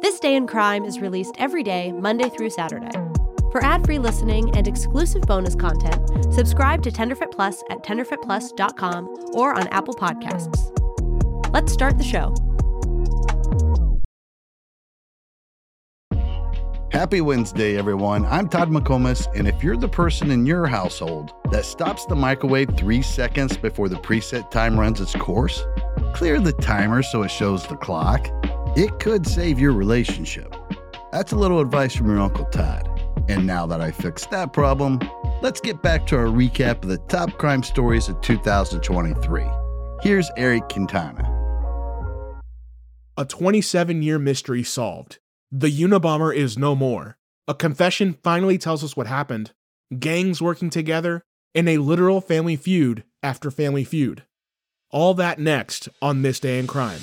This Day in Crime is released every day, Monday through Saturday. For ad-free listening and exclusive bonus content, subscribe to Tenderfoot Plus at tenderfootplus.com or on Apple Podcasts. Let's start the show. Happy Wednesday, everyone. I'm Todd McComas, and if you're the person in your household that stops the microwave three seconds before the preset time runs its course, clear the timer so it shows the clock. It could save your relationship. That's a little advice from your Uncle Todd. And now that I fixed that problem, let's get back to our recap of the top crime stories of 2023. Here's Eric Quintana. A 27 year mystery solved. The Unabomber is no more. A confession finally tells us what happened. Gangs working together, and a literal family feud after family feud. All that next on This Day in Crime.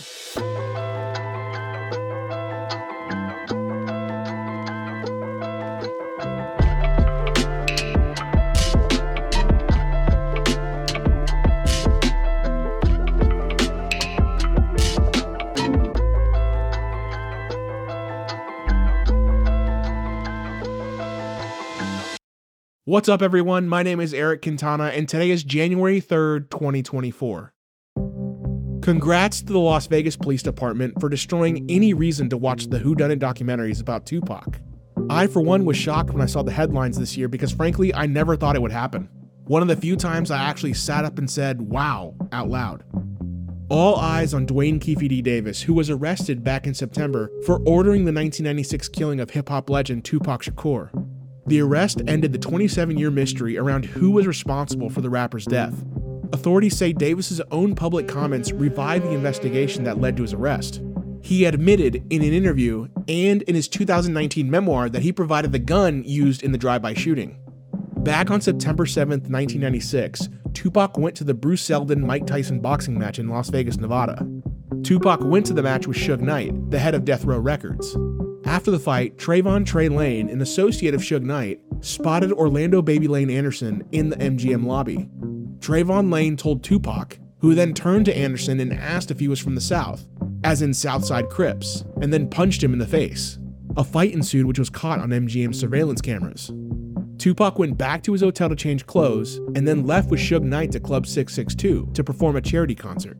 What's up, everyone? My name is Eric Quintana, and today is January 3rd, 2024. Congrats to the Las Vegas Police Department for destroying any reason to watch the whodunit documentaries about Tupac. I, for one, was shocked when I saw the headlines this year because, frankly, I never thought it would happen. One of the few times I actually sat up and said, wow, out loud. All eyes on Duane Keffe D. Davis, who was arrested back in September for ordering the 1996 killing of hip hop legend Tupac Shakur. The arrest ended the 27 year mystery around who was responsible for the rapper's death. Authorities say Davis's own public comments revived the investigation that led to his arrest. He admitted in an interview and in his 2019 memoir that he provided the gun used in the drive by shooting. Back on September 7, 1996, Tupac went to the Bruce Seldon Mike Tyson boxing match in Las Vegas, Nevada. Tupac went to the match with Suge Knight, the head of Death Row Records. After the fight, Travon Trey Lane, an associate of Suge Knight, spotted Orlando Baby Lane Anderson in the MGM lobby. Travon Lane told Tupac, who then turned to Anderson and asked if he was from the South, as in Southside Crips, and then punched him in the face. A fight ensued, which was caught on MGM surveillance cameras. Tupac went back to his hotel to change clothes and then left with Suge Knight to Club 662 to perform a charity concert.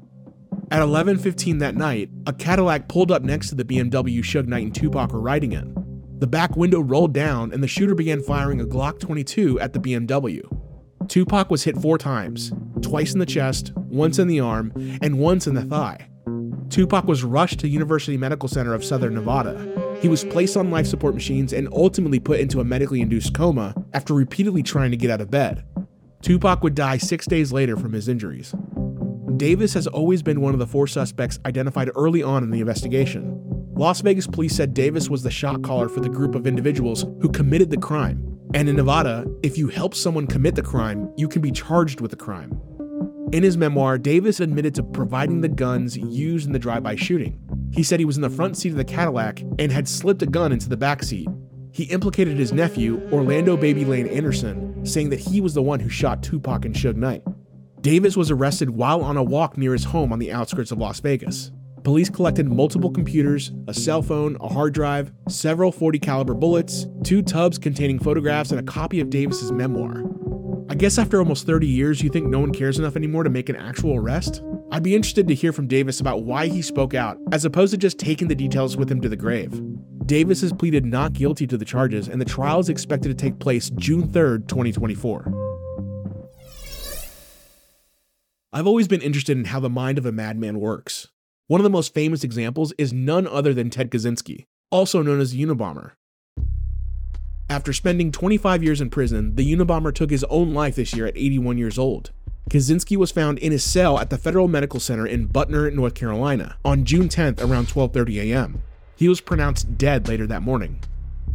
At 11:15 that night, a Cadillac pulled up next to the BMW Suge Knight and Tupac were riding in. The back window rolled down and the shooter began firing a Glock 22 at the BMW. Tupac was hit four times, twice in the chest, once in the arm, and once in the thigh. Tupac was rushed to University Medical Center of Southern Nevada. He was placed on life support machines and ultimately put into a medically induced coma after repeatedly trying to get out of bed. Tupac would die six days later from his injuries. Davis has always been one of the four suspects identified early on in the investigation. Las Vegas police said Davis was the shot caller for the group of individuals who committed the crime. And in Nevada, if you help someone commit the crime, you can be charged with the crime. In his memoir, Davis admitted to providing the guns used in the drive by shooting. He said he was in the front seat of the Cadillac and had slipped a gun into the back seat. He implicated his nephew, Orlando Baby Lane Anderson, saying that he was the one who shot Tupac and Suge Knight. Davis was arrested while on a walk near his home on the outskirts of Las Vegas. Police collected multiple computers, a cell phone, a hard drive, several 40 caliber bullets, two tubs containing photographs, and a copy of Davis's memoir. I guess after almost 30 years, you think no one cares enough anymore to make an actual arrest? I'd be interested to hear from Davis about why he spoke out, as opposed to just taking the details with him to the grave. Davis has pleaded not guilty to the charges, and the trial is expected to take place June 3rd, 2024. I've always been interested in how the mind of a madman works. One of the most famous examples is none other than Ted Kaczynski, also known as the Unabomber. After spending 25 years in prison, the Unabomber took his own life this year at 81 years old. Kaczynski was found in his cell at the Federal Medical Center in Butner, North Carolina, on June 10th around 12:30 a.m. He was pronounced dead later that morning.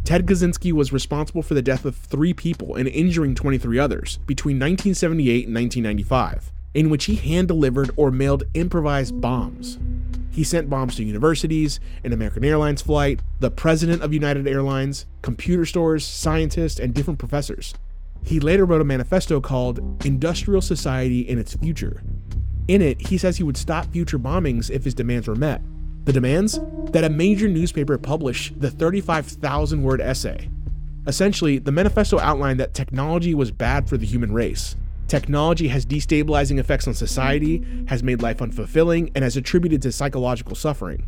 Ted Kaczynski was responsible for the death of 3 people and injuring 23 others between 1978 and 1995 in which he hand delivered or mailed improvised bombs. He sent bombs to universities, an American Airlines flight, the president of United Airlines, computer stores, scientists, and different professors. He later wrote a manifesto called Industrial Society and Its Future. In it, he says he would stop future bombings if his demands were met. The demands? That a major newspaper publish the 35,000 word essay. Essentially, the manifesto outlined that technology was bad for the human race. Technology has destabilizing effects on society, has made life unfulfilling, and has attributed to psychological suffering.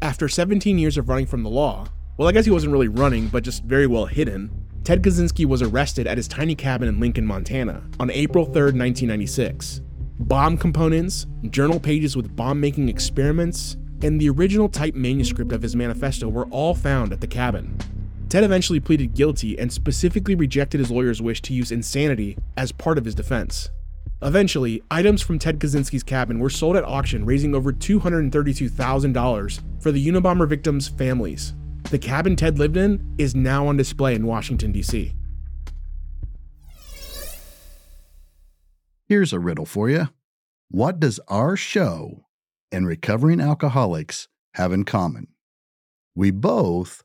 After 17 years of running from the law, well, I guess he wasn't really running, but just very well hidden, Ted Kaczynski was arrested at his tiny cabin in Lincoln, Montana on April 3, 1996. Bomb components, journal pages with bomb making experiments, and the original type manuscript of his manifesto were all found at the cabin. Ted eventually pleaded guilty and specifically rejected his lawyer's wish to use insanity as part of his defense. Eventually, items from Ted Kaczynski's cabin were sold at auction, raising over $232,000 for the Unabomber victims' families. The cabin Ted lived in is now on display in Washington, D.C. Here's a riddle for you What does our show and recovering alcoholics have in common? We both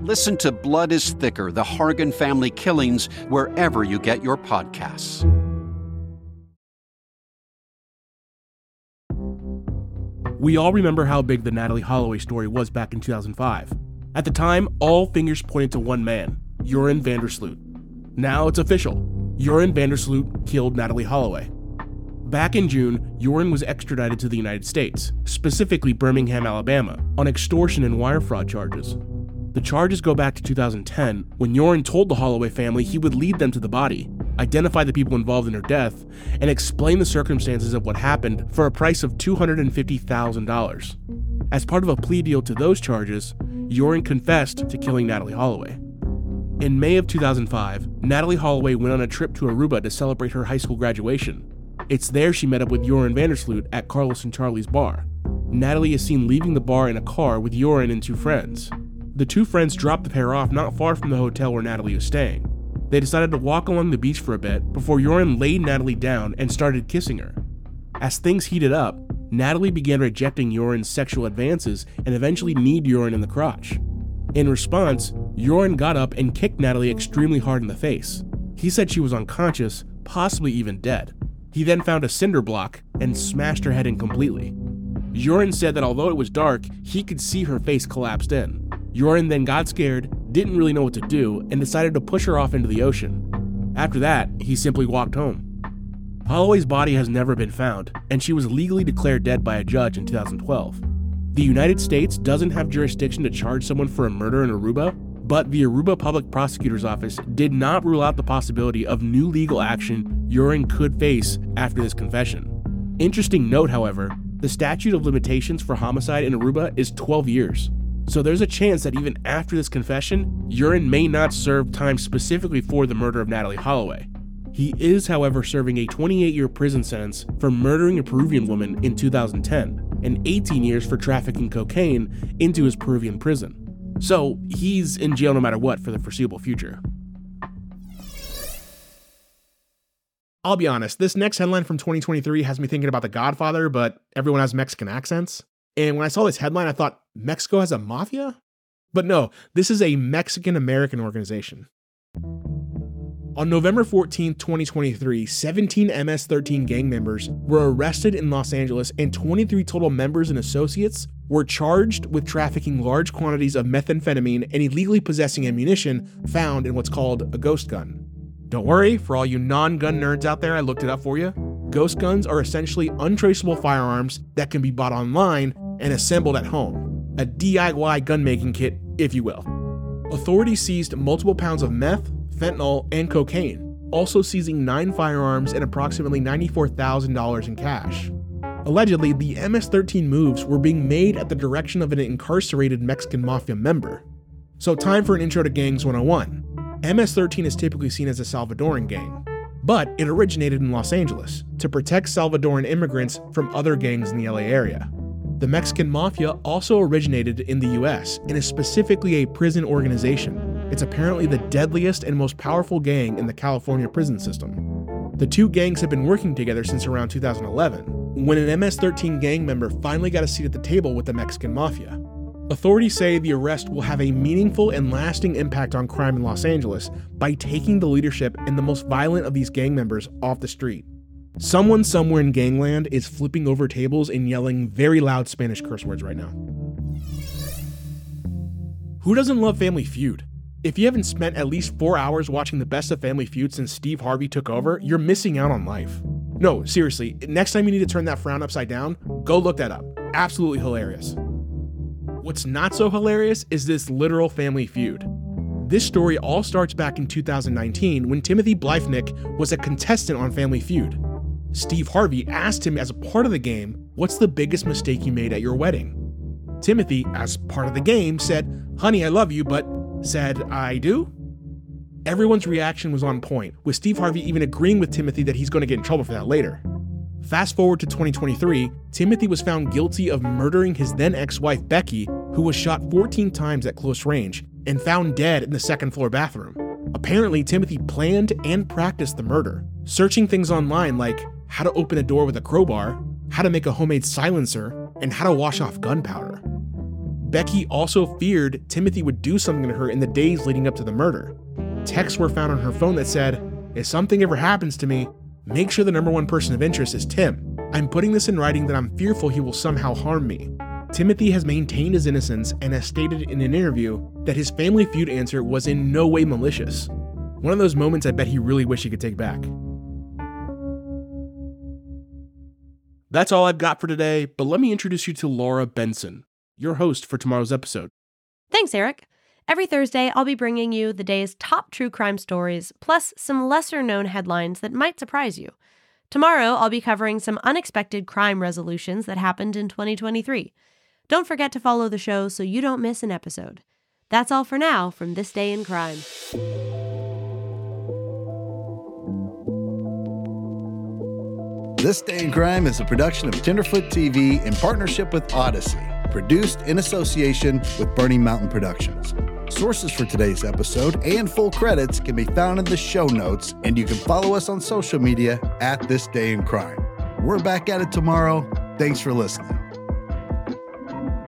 Listen to Blood is Thicker The Hargan Family Killings wherever you get your podcasts. We all remember how big the Natalee Holloway story was back in 2005. At the time, all fingers pointed to one man, Joran van der Sloot. Now it's official. Joran van der Sloot killed Natalee Holloway. Back in June, Joran was extradited to the United States, specifically Birmingham, Alabama, on extortion and wire fraud charges. The charges go back to 2010 when Joran told the Holloway family he would lead them to the body, identify the people involved in her death, and explain the circumstances of what happened for a price of $250,000. As part of a plea deal to those charges, Joran confessed to killing Natalee Holloway. In May of 2005, Natalee Holloway went on a trip to Aruba to celebrate her high school graduation. It's there she met up with Joran van der Sloot at Carlos and Charlie's bar. Natalie is seen leaving the bar in a car with Joran and two friends. The two friends dropped the pair off not far from the hotel where Natalee was staying. They decided to walk along the beach for a bit before Joran laid Natalee down and started kissing her. As things heated up, Natalee began rejecting Joran's sexual advances and eventually kneed Joran in the crotch. In response, Joran got up and kicked Natalee extremely hard in the face. He said she was unconscious, possibly even dead. He then found a cinder block and smashed her head in completely. Joran said that although it was dark, he could see her face collapsed in. Joran then got scared, didn't really know what to do, and decided to push her off into the ocean. After that, he simply walked home. Holloway's body has never been found, and she was legally declared dead by a judge in 2012. The United States doesn't have jurisdiction to charge someone for a murder in Aruba, but the Aruba Public Prosecutor's Office did not rule out the possibility of new legal action Joran could face after this confession. Interesting note, however, the statute of limitations for homicide in Aruba is 12 years. So there's a chance that even after this confession, Joran may not serve time specifically for the murder of Natalee Holloway. He is, however, serving a 28 year prison sentence for murdering a Peruvian woman in 2010 and 18 years for trafficking cocaine into his Peruvian prison. So he's in jail no matter what for the foreseeable future. I'll be honest, this next headline from 2023 has me thinking about The Godfather, but everyone has Mexican accents. And when I saw this headline, I thought, Mexico has a mafia? But no, this is a Mexican American organization. On November 14, 2023, 17 MS 13 gang members were arrested in Los Angeles, and 23 total members and associates were charged with trafficking large quantities of methamphetamine and illegally possessing ammunition found in what's called a ghost gun. Don't worry, for all you non gun nerds out there, I looked it up for you. Ghost guns are essentially untraceable firearms that can be bought online and assembled at home. A DIY gun making kit, if you will. Authorities seized multiple pounds of meth, fentanyl, and cocaine, also seizing nine firearms and approximately $94,000 in cash. Allegedly, the MS 13 moves were being made at the direction of an incarcerated Mexican mafia member. So, time for an intro to Gangs 101. MS 13 is typically seen as a Salvadoran gang, but it originated in Los Angeles to protect Salvadoran immigrants from other gangs in the LA area. The Mexican Mafia also originated in the US and is specifically a prison organization. It's apparently the deadliest and most powerful gang in the California prison system. The two gangs have been working together since around 2011, when an MS 13 gang member finally got a seat at the table with the Mexican Mafia. Authorities say the arrest will have a meaningful and lasting impact on crime in Los Angeles by taking the leadership and the most violent of these gang members off the street. Someone somewhere in gangland is flipping over tables and yelling very loud Spanish curse words right now. Who doesn't love Family Feud? If you haven't spent at least four hours watching the best of Family Feud since Steve Harvey took over, you're missing out on life. No, seriously, next time you need to turn that frown upside down, go look that up. Absolutely hilarious. What's not so hilarious is this literal family feud. This story all starts back in 2019 when Timothy Bliefnick was a contestant on Family Feud. Steve Harvey asked him as a part of the game, What's the biggest mistake you made at your wedding? Timothy, as part of the game, said, Honey, I love you, but said, I do? Everyone's reaction was on point, with Steve Harvey even agreeing with Timothy that he's going to get in trouble for that later. Fast forward to 2023, Timothy was found guilty of murdering his then ex wife Becky, who was shot 14 times at close range and found dead in the second floor bathroom. Apparently, Timothy planned and practiced the murder, searching things online like how to open a door with a crowbar, how to make a homemade silencer, and how to wash off gunpowder. Becky also feared Timothy would do something to her in the days leading up to the murder. Texts were found on her phone that said, If something ever happens to me, make sure the number one person of interest is Tim. I'm putting this in writing that I'm fearful he will somehow harm me. Timothy has maintained his innocence and has stated in an interview that his family feud answer was in no way malicious. One of those moments I bet he really wished he could take back. That's all I've got for today, but let me introduce you to Laura Benson, your host for tomorrow's episode. Thanks, Eric. Every Thursday, I'll be bringing you the day's top true crime stories, plus some lesser known headlines that might surprise you. Tomorrow, I'll be covering some unexpected crime resolutions that happened in 2023. Don't forget to follow the show so you don't miss an episode. That's all for now from This Day in Crime. This Day in Crime is a production of Tenderfoot TV in partnership with Audacy, produced in association with Burning Mountain Productions. Sources for today's episode and full credits can be found in the show notes, and you can follow us on social media at This Day in Crime. We're back at it tomorrow. Thanks for listening.